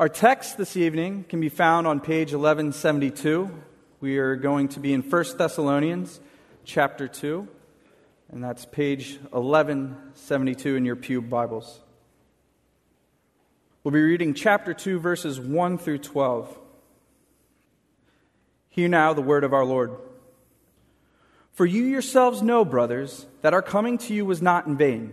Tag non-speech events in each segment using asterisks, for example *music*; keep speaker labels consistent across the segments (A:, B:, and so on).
A: Our text this evening can be found on page 1172. We are going to be in 1 Thessalonians chapter 2, and that's page 1172 in your Pew Bibles. We'll be reading chapter 2, verses 1 through 12. Hear now the word of our Lord. For you yourselves know, brothers, that our coming to you was not in vain.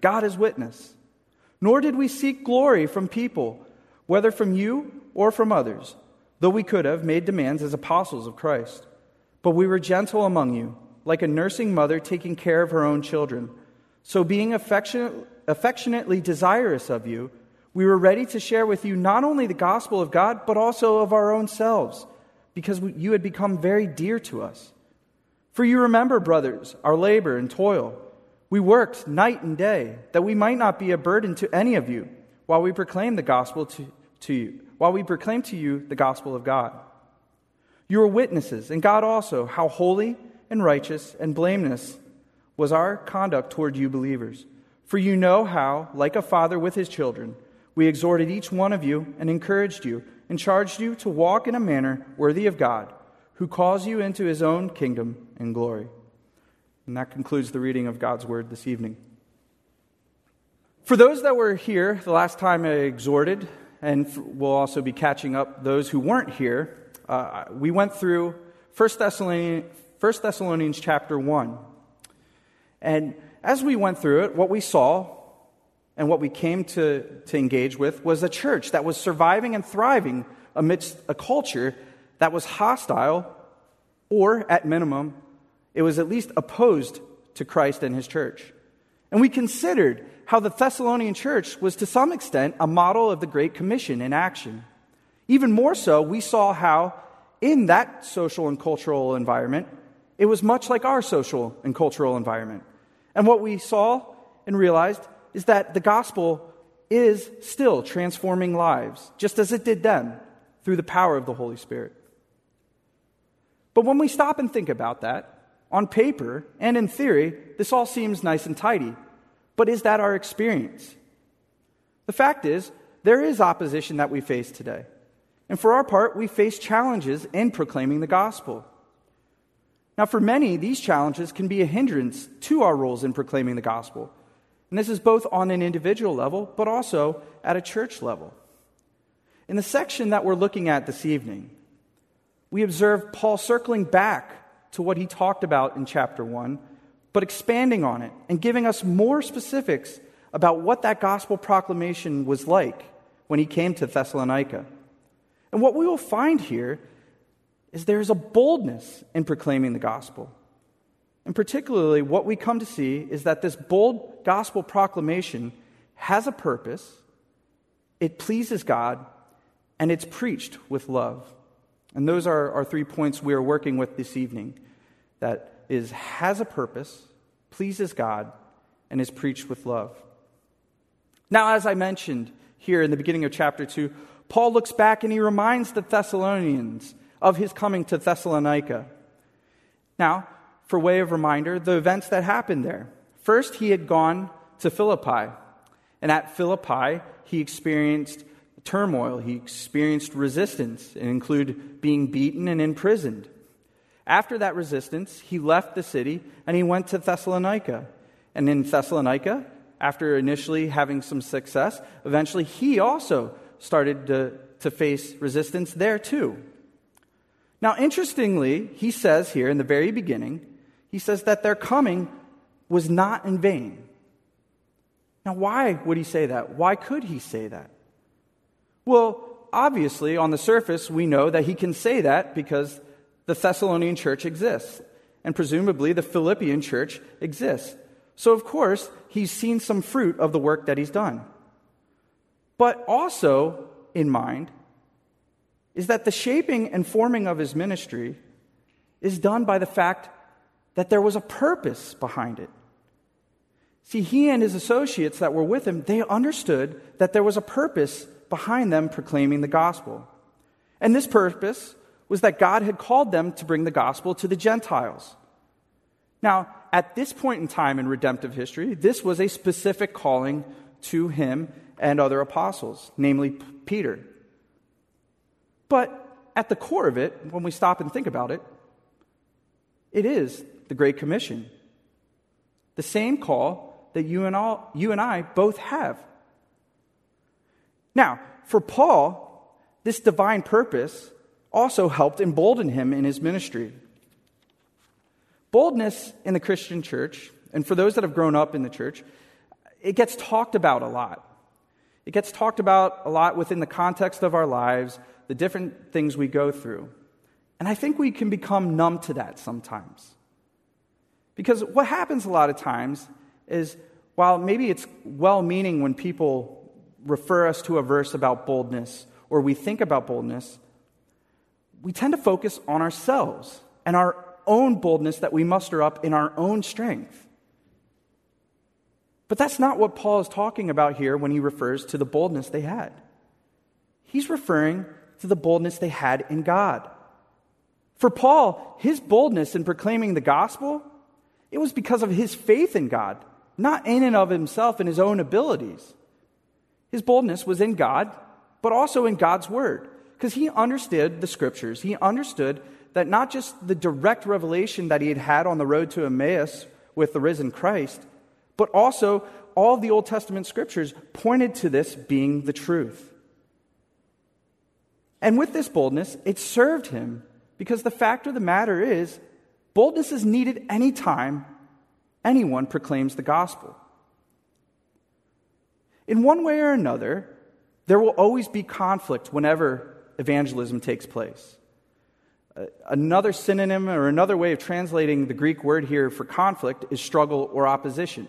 A: God is witness. Nor did we seek glory from people, whether from you or from others, though we could have made demands as apostles of Christ. But we were gentle among you, like a nursing mother taking care of her own children. So, being affectionate, affectionately desirous of you, we were ready to share with you not only the gospel of God, but also of our own selves, because you had become very dear to us. For you remember, brothers, our labor and toil we worked night and day that we might not be a burden to any of you while we proclaim the gospel to, to you, while we proclaim to you the gospel of God. You are witnesses, and God also, how holy and righteous and blameless was our conduct toward you believers. For you know how, like a father with his children, we exhorted each one of you and encouraged you and charged you to walk in a manner worthy of God, who calls you into his own kingdom and glory. And that concludes the reading of God's word this evening. For those that were here the last time I exhorted, and we'll also be catching up those who weren't here, uh, we went through 1 Thessalonians, 1 Thessalonians chapter 1. And as we went through it, what we saw and what we came to, to engage with was a church that was surviving and thriving amidst a culture that was hostile or, at minimum, it was at least opposed to Christ and his church. And we considered how the Thessalonian church was to some extent a model of the Great Commission in action. Even more so, we saw how in that social and cultural environment, it was much like our social and cultural environment. And what we saw and realized is that the gospel is still transforming lives, just as it did then, through the power of the Holy Spirit. But when we stop and think about that, on paper and in theory, this all seems nice and tidy. But is that our experience? The fact is, there is opposition that we face today. And for our part, we face challenges in proclaiming the gospel. Now, for many, these challenges can be a hindrance to our roles in proclaiming the gospel. And this is both on an individual level, but also at a church level. In the section that we're looking at this evening, we observe Paul circling back to what he talked about in chapter 1, but expanding on it and giving us more specifics about what that gospel proclamation was like when he came to Thessalonica. And what we will find here is there's a boldness in proclaiming the gospel. And particularly, what we come to see is that this bold gospel proclamation has a purpose, it pleases God, and it's preached with love. And those are our three points we are working with this evening that is, has a purpose, pleases God, and is preached with love. Now, as I mentioned here in the beginning of chapter 2, Paul looks back and he reminds the Thessalonians of his coming to Thessalonica. Now, for way of reminder, the events that happened there. First, he had gone to Philippi, and at Philippi, he experienced turmoil, he experienced resistance, and include being beaten and imprisoned. After that resistance, he left the city and he went to Thessalonica. And in Thessalonica, after initially having some success, eventually he also started to, to face resistance there too. Now, interestingly, he says here in the very beginning, he says that their coming was not in vain. Now, why would he say that? Why could he say that? Well, obviously, on the surface, we know that he can say that because the Thessalonian church exists, and presumably the Philippian church exists. So, of course, he's seen some fruit of the work that he's done. But also, in mind is that the shaping and forming of his ministry is done by the fact that there was a purpose behind it. See, he and his associates that were with him, they understood that there was a purpose behind them proclaiming the gospel. And this purpose was that God had called them to bring the gospel to the Gentiles. Now, at this point in time in redemptive history, this was a specific calling to him and other apostles, namely Peter. But at the core of it, when we stop and think about it, it is the Great Commission. The same call that you and, all, you and I both have. Now, for Paul, this divine purpose also helped embolden him in his ministry. Boldness in the Christian church, and for those that have grown up in the church, it gets talked about a lot. It gets talked about a lot within the context of our lives, the different things we go through. And I think we can become numb to that sometimes. Because what happens a lot of times is while maybe it's well meaning when people refer us to a verse about boldness or we think about boldness, we tend to focus on ourselves and our own boldness that we muster up in our own strength. But that's not what Paul is talking about here when he refers to the boldness they had. He's referring to the boldness they had in God. For Paul, his boldness in proclaiming the gospel, it was because of his faith in God, not in and of himself and his own abilities. His boldness was in God, but also in God's word because he understood the scriptures. He understood that not just the direct revelation that he had had on the road to Emmaus with the risen Christ, but also all the Old Testament scriptures pointed to this being the truth. And with this boldness, it served him because the fact of the matter is, boldness is needed anytime anyone proclaims the gospel. In one way or another, there will always be conflict whenever evangelism takes place. Uh, another synonym or another way of translating the Greek word here for conflict is struggle or opposition.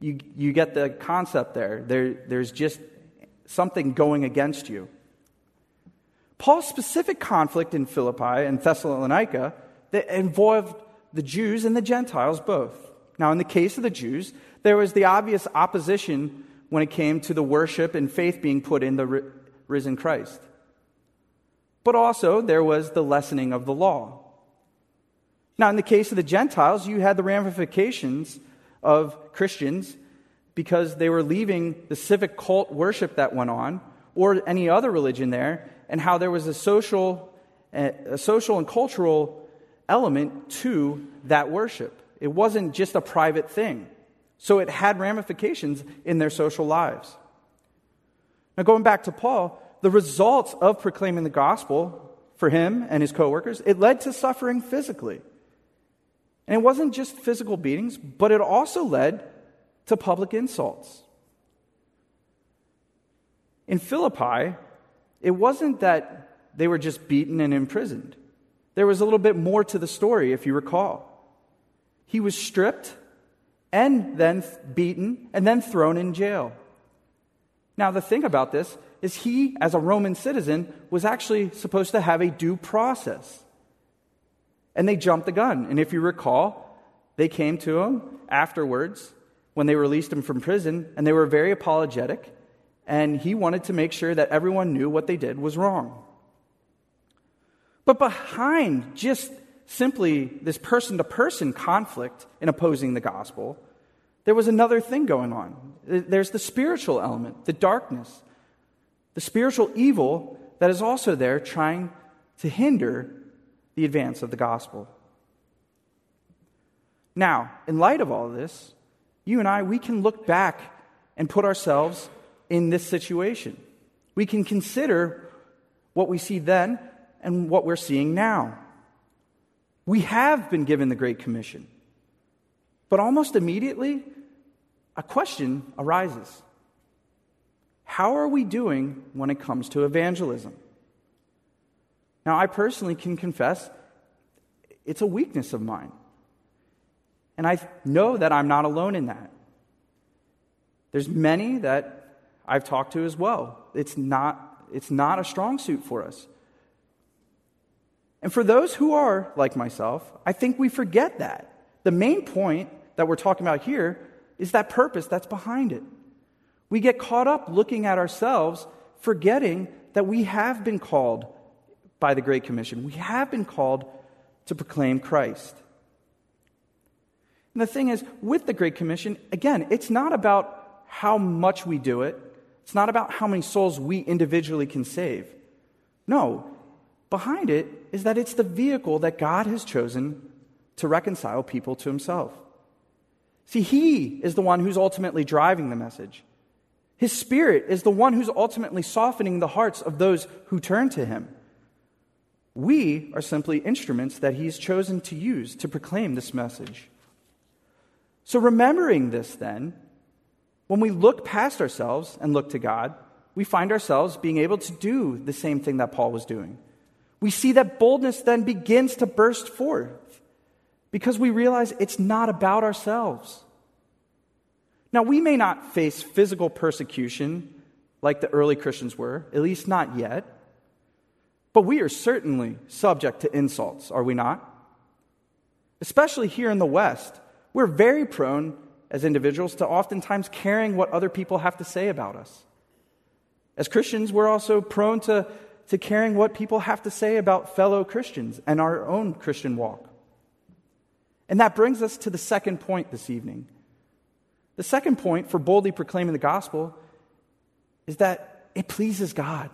A: You, you get the concept there. there. There's just something going against you. Paul's specific conflict in Philippi and Thessalonica that involved the Jews and the Gentiles both. Now, in the case of the Jews, there was the obvious opposition when it came to the worship and faith being put in the risen Christ but also there was the lessening of the law. Now, in the case of the Gentiles, you had the ramifications of Christians because they were leaving the civic cult worship that went on, or any other religion there, and how there was a social, a social and cultural element to that worship. It wasn't just a private thing. So it had ramifications in their social lives. Now, going back to Paul, the results of proclaiming the gospel for him and his coworkers, it led to suffering physically. And it wasn't just physical beatings, but it also led to public insults. In Philippi, it wasn't that they were just beaten and imprisoned. There was a little bit more to the story, if you recall. He was stripped and then beaten and then thrown in jail. Now, the thing about this is he, as a Roman citizen, was actually supposed to have a due process. And they jumped the gun. And if you recall, they came to him afterwards when they released him from prison, and they were very apologetic. And he wanted to make sure that everyone knew what they did was wrong. But behind just simply this person to person conflict in opposing the gospel, there was another thing going on. There's the spiritual element, the darkness, the spiritual evil that is also there trying to hinder the advance of the gospel. Now, in light of all of this, you and I, we can look back and put ourselves in this situation. We can consider what we see then and what we're seeing now. We have been given the Great Commission. But almost immediately, a question arises How are we doing when it comes to evangelism? Now, I personally can confess it's a weakness of mine. And I know that I'm not alone in that. There's many that I've talked to as well. It's not It's not a strong suit for us. And for those who are like myself, I think we forget that. The main point that we're talking about here is that purpose that's behind it. We get caught up looking at ourselves, forgetting that we have been called by the Great Commission. We have been called to proclaim Christ. And the thing is, with the Great Commission, again, it's not about how much we do it, it's not about how many souls we individually can save. No, behind it is that it's the vehicle that God has chosen to reconcile people to himself. See, he is the one who's ultimately driving the message. His spirit is the one who's ultimately softening the hearts of those who turn to him. We are simply instruments that he's chosen to use to proclaim this message. So, remembering this, then, when we look past ourselves and look to God, we find ourselves being able to do the same thing that Paul was doing. We see that boldness then begins to burst forth because we realize it's not about ourselves. Now, we may not face physical persecution like the early Christians were, at least not yet, but we are certainly subject to insults, are we not? Especially here in the West, we're very prone as individuals to oftentimes caring what other people have to say about us. As Christians, we're also prone to, to caring what people have to say about fellow Christians and our own Christian walk. And that brings us to the second point this evening. The second point for boldly proclaiming the gospel is that it pleases God.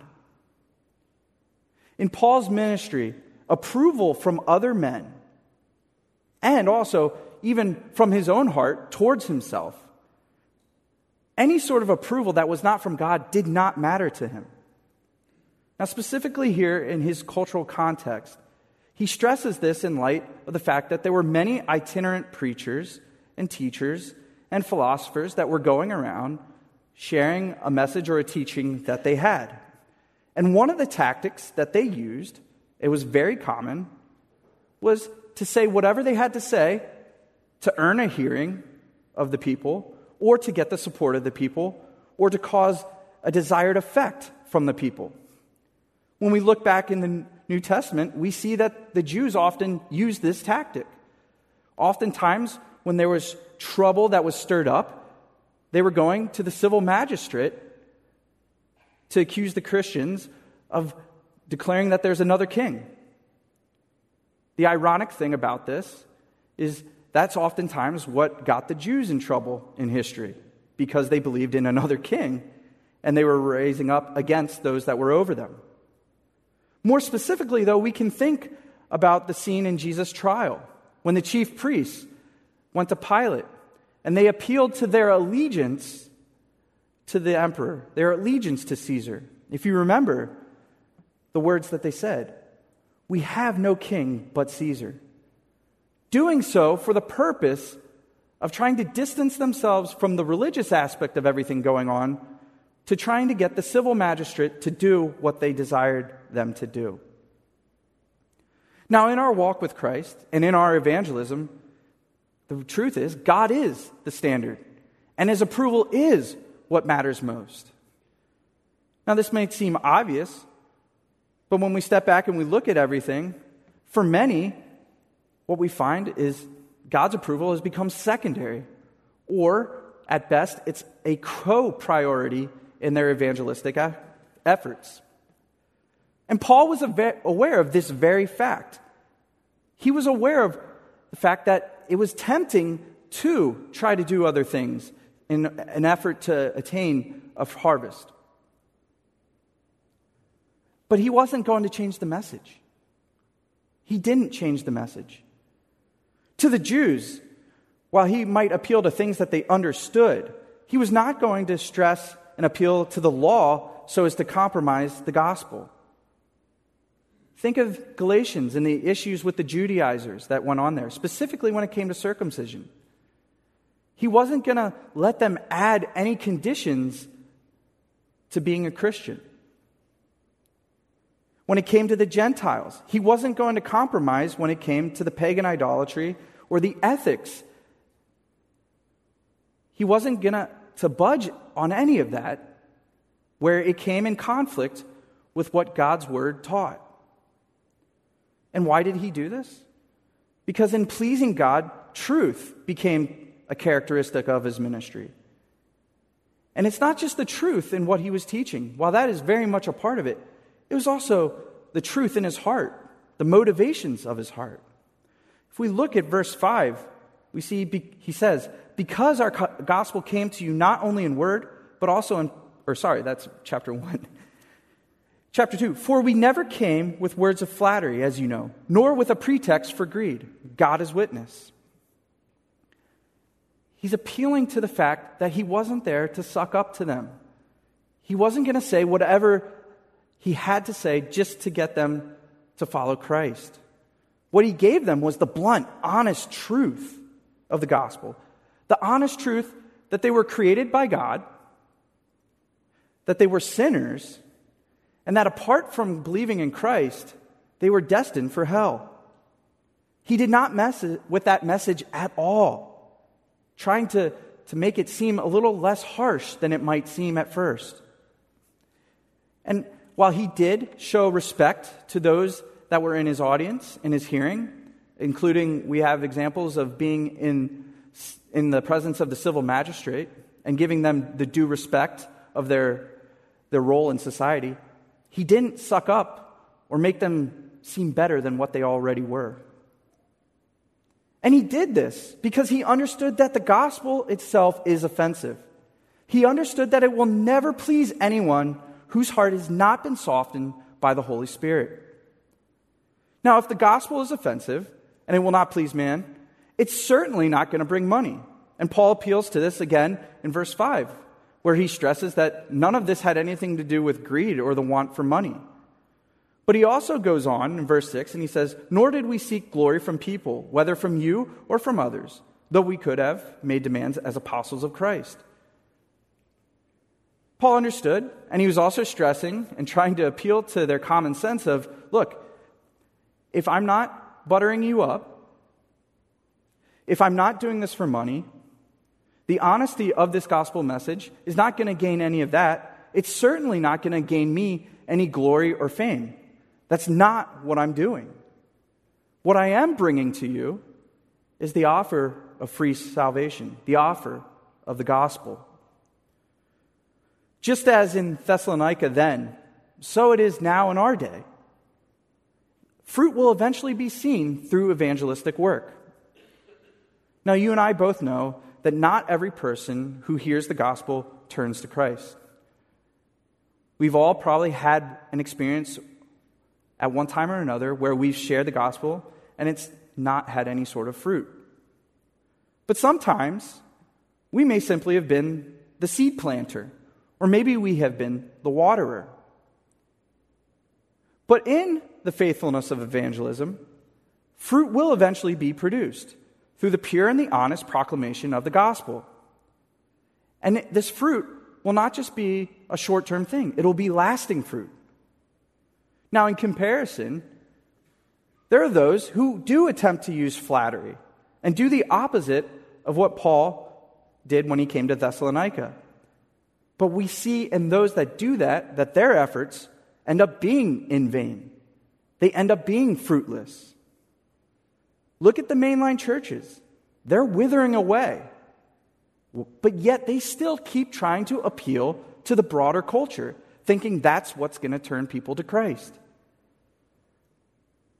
A: In Paul's ministry, approval from other men and also even from his own heart towards himself. Any sort of approval that was not from God did not matter to him. Now, specifically here in his cultural context, he stresses this in light of the fact that there were many itinerant preachers and teachers and philosophers that were going around sharing a message or a teaching that they had. And one of the tactics that they used, it was very common, was to say whatever they had to say to earn a hearing of the people, or to get the support of the people, or to cause a desired effect from the people. When we look back in the New Testament, we see that the Jews often used this tactic. Oftentimes, when there was trouble that was stirred up, they were going to the civil magistrate to accuse the Christians of declaring that there's another king. The ironic thing about this is that's oftentimes what got the Jews in trouble in history because they believed in another king and they were raising up against those that were over them. More specifically, though, we can think about the scene in Jesus' trial when the chief priests went to Pilate and they appealed to their allegiance to the emperor, their allegiance to Caesar. If you remember the words that they said, we have no king but Caesar doing so for the purpose of trying to distance themselves from the religious aspect of everything going on to trying to get the civil magistrate to do what they desired them to do. Now, in our walk with Christ and in our evangelism, the truth is God is the standard, and his approval is what matters most. Now, this may seem obvious, but when we step back and we look at everything, for many, what we find is God's approval has become secondary, or at best, it's a co priority in their evangelistic efforts. And Paul was aware of this very fact. He was aware of the fact that it was tempting to try to do other things in an effort to attain a harvest. But he wasn't going to change the message. He didn't change the message. To the Jews, while he might appeal to things that they understood, he was not going to stress and appeal to the law so as to compromise the gospel. Think of Galatians and the issues with the Judaizers that went on there, specifically when it came to circumcision. He wasn't going to let them add any conditions to being a Christian. When it came to the Gentiles, he wasn't going to compromise when it came to the pagan idolatry or the ethics. He wasn't going to budge on any of that where it came in conflict with what God's word taught. And why did he do this? Because in pleasing God, truth became a characteristic of his ministry. And it's not just the truth in what he was teaching, while that is very much a part of it, it was also the truth in his heart, the motivations of his heart. If we look at verse 5, we see he says, Because our gospel came to you not only in word, but also in, or sorry, that's chapter 1. *laughs* Chapter 2 For we never came with words of flattery, as you know, nor with a pretext for greed. God is witness. He's appealing to the fact that he wasn't there to suck up to them. He wasn't going to say whatever he had to say just to get them to follow Christ. What he gave them was the blunt, honest truth of the gospel. The honest truth that they were created by God, that they were sinners, and that apart from believing in Christ, they were destined for hell. He did not mess with that message at all, trying to, to make it seem a little less harsh than it might seem at first. And while he did show respect to those that were in his audience, in his hearing, including we have examples of being in, in the presence of the civil magistrate and giving them the due respect of their, their role in society, he didn't suck up or make them seem better than what they already were. And he did this because he understood that the gospel itself is offensive. He understood that it will never please anyone whose heart has not been softened by the Holy Spirit. Now, if the gospel is offensive and it will not please man, it's certainly not going to bring money. And Paul appeals to this again in verse 5 where he stresses that none of this had anything to do with greed or the want for money. But he also goes on in verse 6 and he says, Nor did we seek glory from people, whether from you or from others, though we could have made demands as apostles of Christ. Paul understood, and he was also stressing and trying to appeal to their common sense of look, if I'm not buttering you up, if I'm not doing this for money, the honesty of this gospel message is not going to gain any of that. It's certainly not going to gain me any glory or fame. That's not what I'm doing. What I am bringing to you is the offer of free salvation, the offer of the gospel. Just as in Thessalonica then, so it is now in our day. Fruit will eventually be seen through evangelistic work. Now, you and I both know that not every person who hears the gospel turns to Christ. We've all probably had an experience at one time or another where we've shared the gospel and it's not had any sort of fruit. But sometimes we may simply have been the seed planter, or maybe we have been the waterer. But in the faithfulness of evangelism, fruit will eventually be produced through the pure and the honest proclamation of the gospel. And this fruit will not just be a short term thing, it'll be lasting fruit. Now, in comparison, there are those who do attempt to use flattery and do the opposite of what Paul did when he came to Thessalonica. But we see in those that do that that their efforts end up being in vain. They end up being fruitless. Look at the mainline churches. They're withering away. But yet they still keep trying to appeal to the broader culture, thinking that's what's going to turn people to Christ.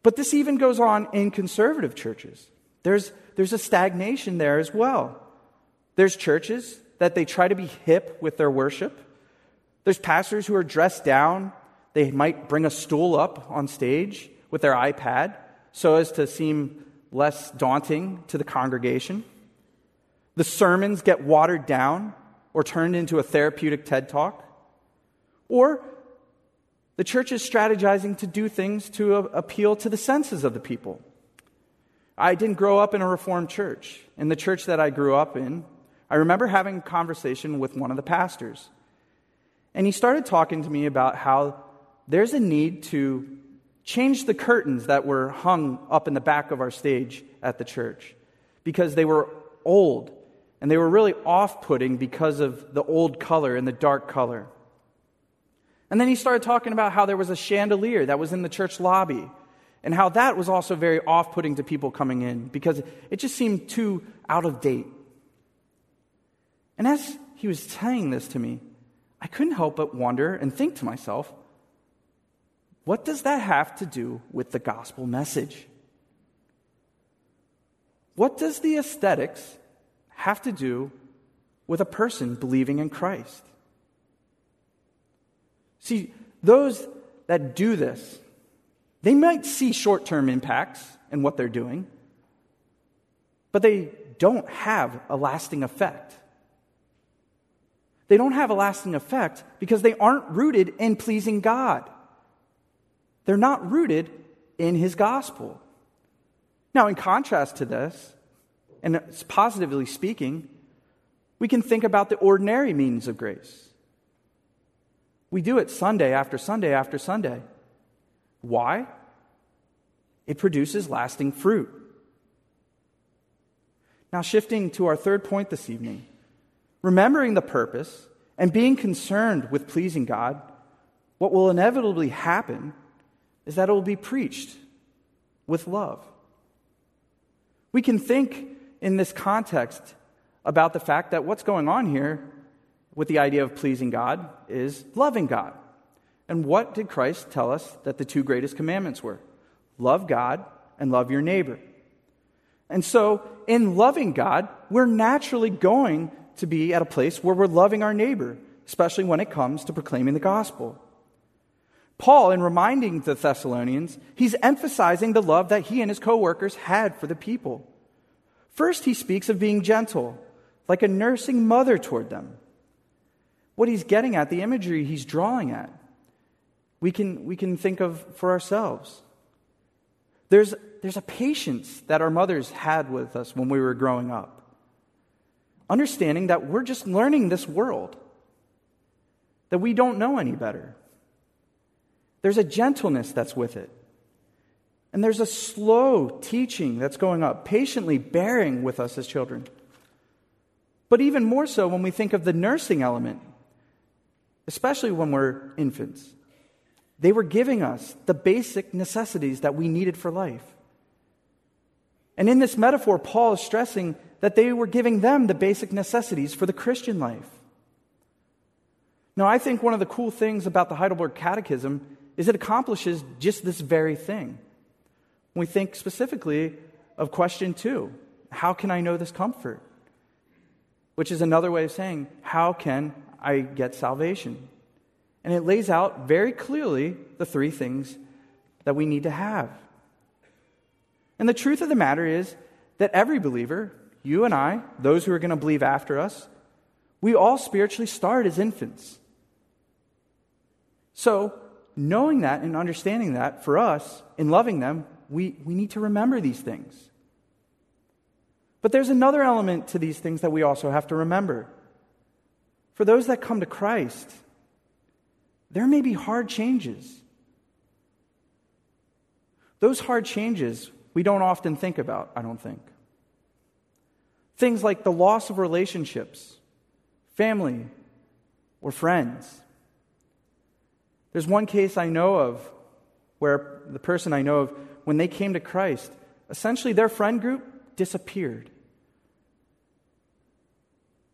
A: But this even goes on in conservative churches. There's, there's a stagnation there as well. There's churches that they try to be hip with their worship. There's pastors who are dressed down. They might bring a stool up on stage with their iPad so as to seem less daunting to the congregation. The sermons get watered down or turned into a therapeutic TED talk. Or the church is strategizing to do things to appeal to the senses of the people. I didn't grow up in a Reformed church. In the church that I grew up in, I remember having a conversation with one of the pastors. And he started talking to me about how there's a need to changed the curtains that were hung up in the back of our stage at the church because they were old and they were really off putting because of the old color and the dark color. And then he started talking about how there was a chandelier that was in the church lobby and how that was also very off putting to people coming in because it just seemed too out of date. And as he was saying this to me, I couldn't help but wonder and think to myself, what does that have to do with the gospel message? What does the aesthetics have to do with a person believing in Christ? See, those that do this, they might see short term impacts in what they're doing, but they don't have a lasting effect. They don't have a lasting effect because they aren't rooted in pleasing God. They're not rooted in His gospel. Now, in contrast to this, and positively speaking, we can think about the ordinary means of grace. We do it Sunday after Sunday after Sunday. Why? It produces lasting fruit. Now, shifting to our third point this evening, remembering the purpose and being concerned with pleasing God, what will inevitably happen is that it will be preached with love. We can think in this context about the fact that what's going on here with the idea of pleasing God is loving God. And what did Christ tell us that the two greatest commandments were? Love God and love your neighbor. And so, in loving God, we're naturally going to be at a place where we're loving our neighbor, especially when it comes to proclaiming the gospel. Paul, in reminding the Thessalonians, he's emphasizing the love that he and his co-workers had for the people. First, he speaks of being gentle, like a nursing mother toward them. What he's getting at, the imagery he's drawing at, we can, we can think of for ourselves. There's, there's a patience that our mothers had with us when we were growing up. Understanding that we're just learning this world, that we don't know any better. There's a gentleness that's with it. And there's a slow teaching that's going up, patiently bearing with us as children. But even more so when we think of the nursing element, especially when we're infants. They were giving us the basic necessities that we needed for life. And in this metaphor, Paul is stressing that they were giving them the basic necessities for the Christian life. Now, I think one of the cool things about the Heidelberg Catechism is it accomplishes just this very thing. We think specifically of question two how can I know this comfort? Which is another way of saying, how can I get salvation? And it lays out very clearly the three things that we need to have. And the truth of the matter is that every believer, you and I, those who are going to believe after us, we all spiritually start as infants. So, knowing that and understanding that for us, in loving them, we, we need to remember these things. But there's another element to these things that we also have to remember. For those that come to Christ, there may be hard changes. Those hard changes we don't often think about, I don't think. Things like the loss of relationships, family, or friends. There's one case I know of where the person I know of, when they came to Christ, essentially their friend group disappeared.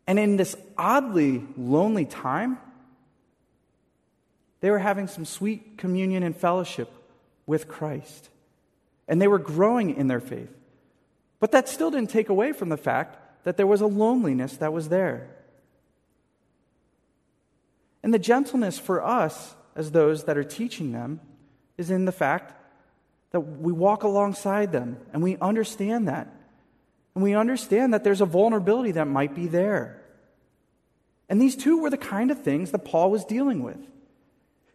A: And in this oddly lonely time, they were having some sweet communion and fellowship with Christ. And they were growing in their faith. But that still didn't take away from the fact that there was a loneliness that was there. And the gentleness for us, as those that are teaching them, is in the fact that we walk alongside them and we understand that. And we understand that there's a vulnerability that might be there. And these two were the kind of things that Paul was dealing with.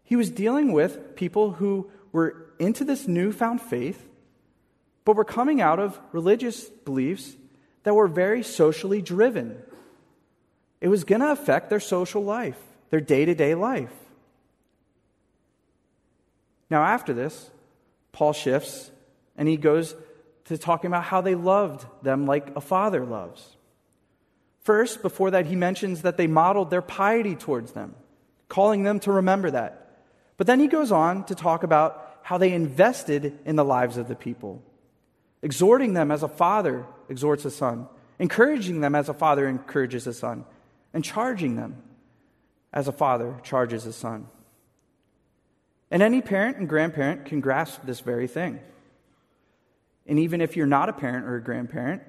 A: He was dealing with people who were into this newfound faith, but were coming out of religious beliefs that were very socially driven. It was going to affect their social life, their day to day life. Now, after this, Paul shifts and he goes to talking about how they loved them like a father loves. First, before that, he mentions that they modeled their piety towards them, calling them to remember that. But then he goes on to talk about how they invested in the lives of the people, exhorting them as a father exhorts a son, encouraging them as a father encourages a son, and charging them as a father charges a son. And any parent and grandparent can grasp this very thing. And even if you're not a parent or a grandparent,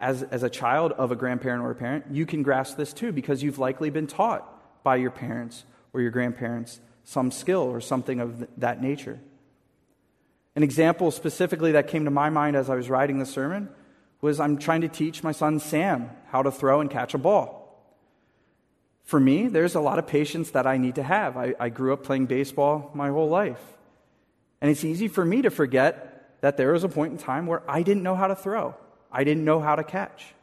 A: as, as a child of a grandparent or a parent, you can grasp this too because you've likely been taught by your parents or your grandparents some skill or something of that nature. An example specifically that came to my mind as I was writing the sermon was I'm trying to teach my son Sam how to throw and catch a ball. For me, there's a lot of patience that I need to have. I, I grew up playing baseball my whole life. And it's easy for me to forget that there was a point in time where I didn't know how to throw, I didn't know how to catch.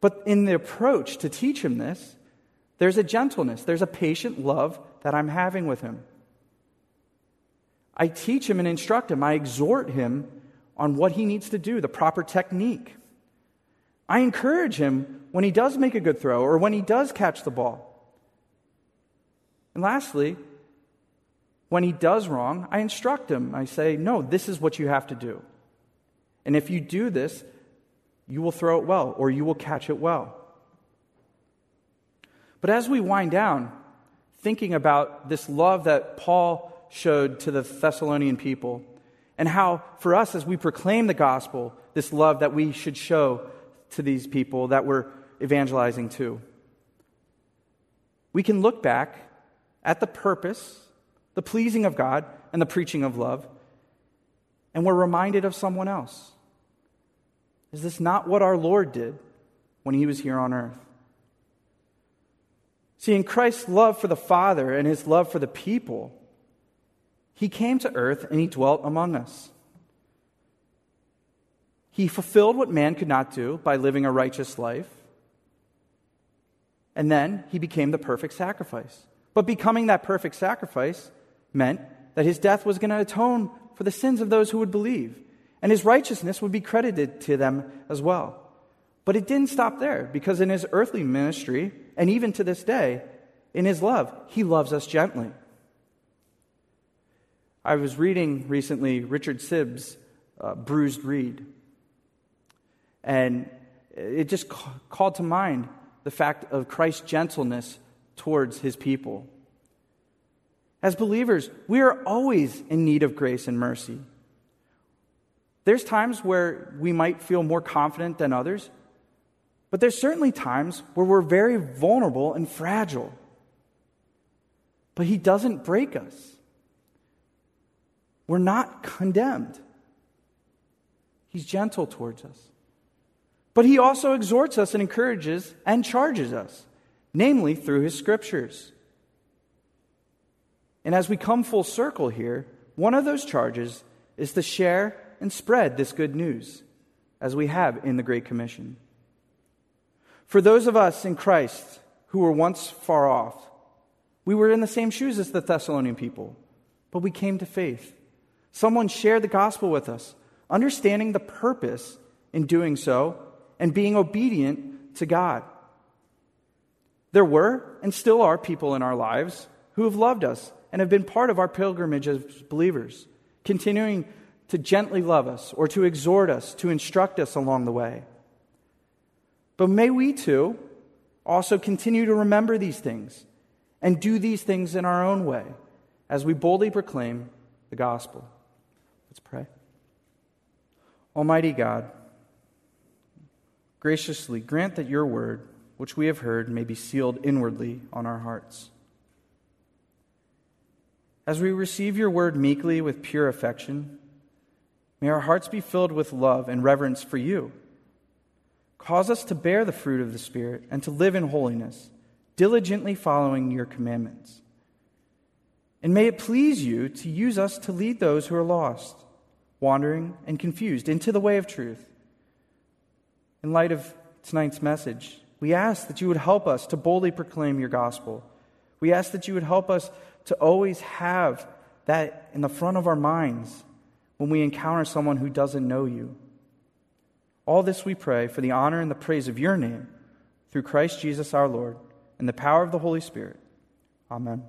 A: But in the approach to teach him this, there's a gentleness, there's a patient love that I'm having with him. I teach him and instruct him, I exhort him on what he needs to do, the proper technique. I encourage him when he does make a good throw or when he does catch the ball. And lastly, when he does wrong, I instruct him. I say, no, this is what you have to do. And if you do this, you will throw it well or you will catch it well. But as we wind down, thinking about this love that Paul showed to the Thessalonian people, and how, for us, as we proclaim the gospel, this love that we should show to these people that we're evangelizing to. We can look back at the purpose, the pleasing of God, and the preaching of love, and we're reminded of someone else. Is this not what our Lord did when he was here on earth? See, in Christ's love for the Father and his love for the people, he came to earth and he dwelt among us. He fulfilled what man could not do by living a righteous life. And then he became the perfect sacrifice. But becoming that perfect sacrifice meant that his death was going to atone for the sins of those who would believe, and his righteousness would be credited to them as well. But it didn't stop there, because in his earthly ministry, and even to this day, in his love, he loves us gently. I was reading recently Richard Sibbes' uh, Bruised Reed. And it just ca- called to mind the fact of Christ's gentleness towards his people. As believers, we are always in need of grace and mercy. There's times where we might feel more confident than others, but there's certainly times where we're very vulnerable and fragile. But he doesn't break us. We're not condemned. He's gentle towards us. But he also exhorts us and encourages and charges us, namely through his scriptures. And as we come full circle here, one of those charges is to share and spread this good news, as we have in the Great Commission. For those of us in Christ who were once far off, we were in the same shoes as the Thessalonian people, but we came to faith. Someone shared the gospel with us, understanding the purpose in doing so and being obedient to God. There were and still are people in our lives who have loved us and have been part of our pilgrimage as believers, continuing to gently love us or to exhort us, to instruct us along the way. But may we too also continue to remember these things and do these things in our own way as we boldly proclaim the gospel. Let's pray. Almighty God, graciously grant that your word, which we have heard, may be sealed inwardly on our hearts. As we receive your word meekly with pure affection, may our hearts be filled with love and reverence for you. Cause us to bear the fruit of the Spirit and to live in holiness, diligently following your commandments. And may it please you to use us to lead those who are lost wandering, and confused into the way of truth. In light of tonight's message, we ask that you would help us to boldly proclaim your gospel. We ask that you would help us to always have that in the front of our minds when we encounter someone who doesn't know you. All this we pray for the honor and the praise of your name through Christ Jesus our Lord and the power of the Holy Spirit. Amen.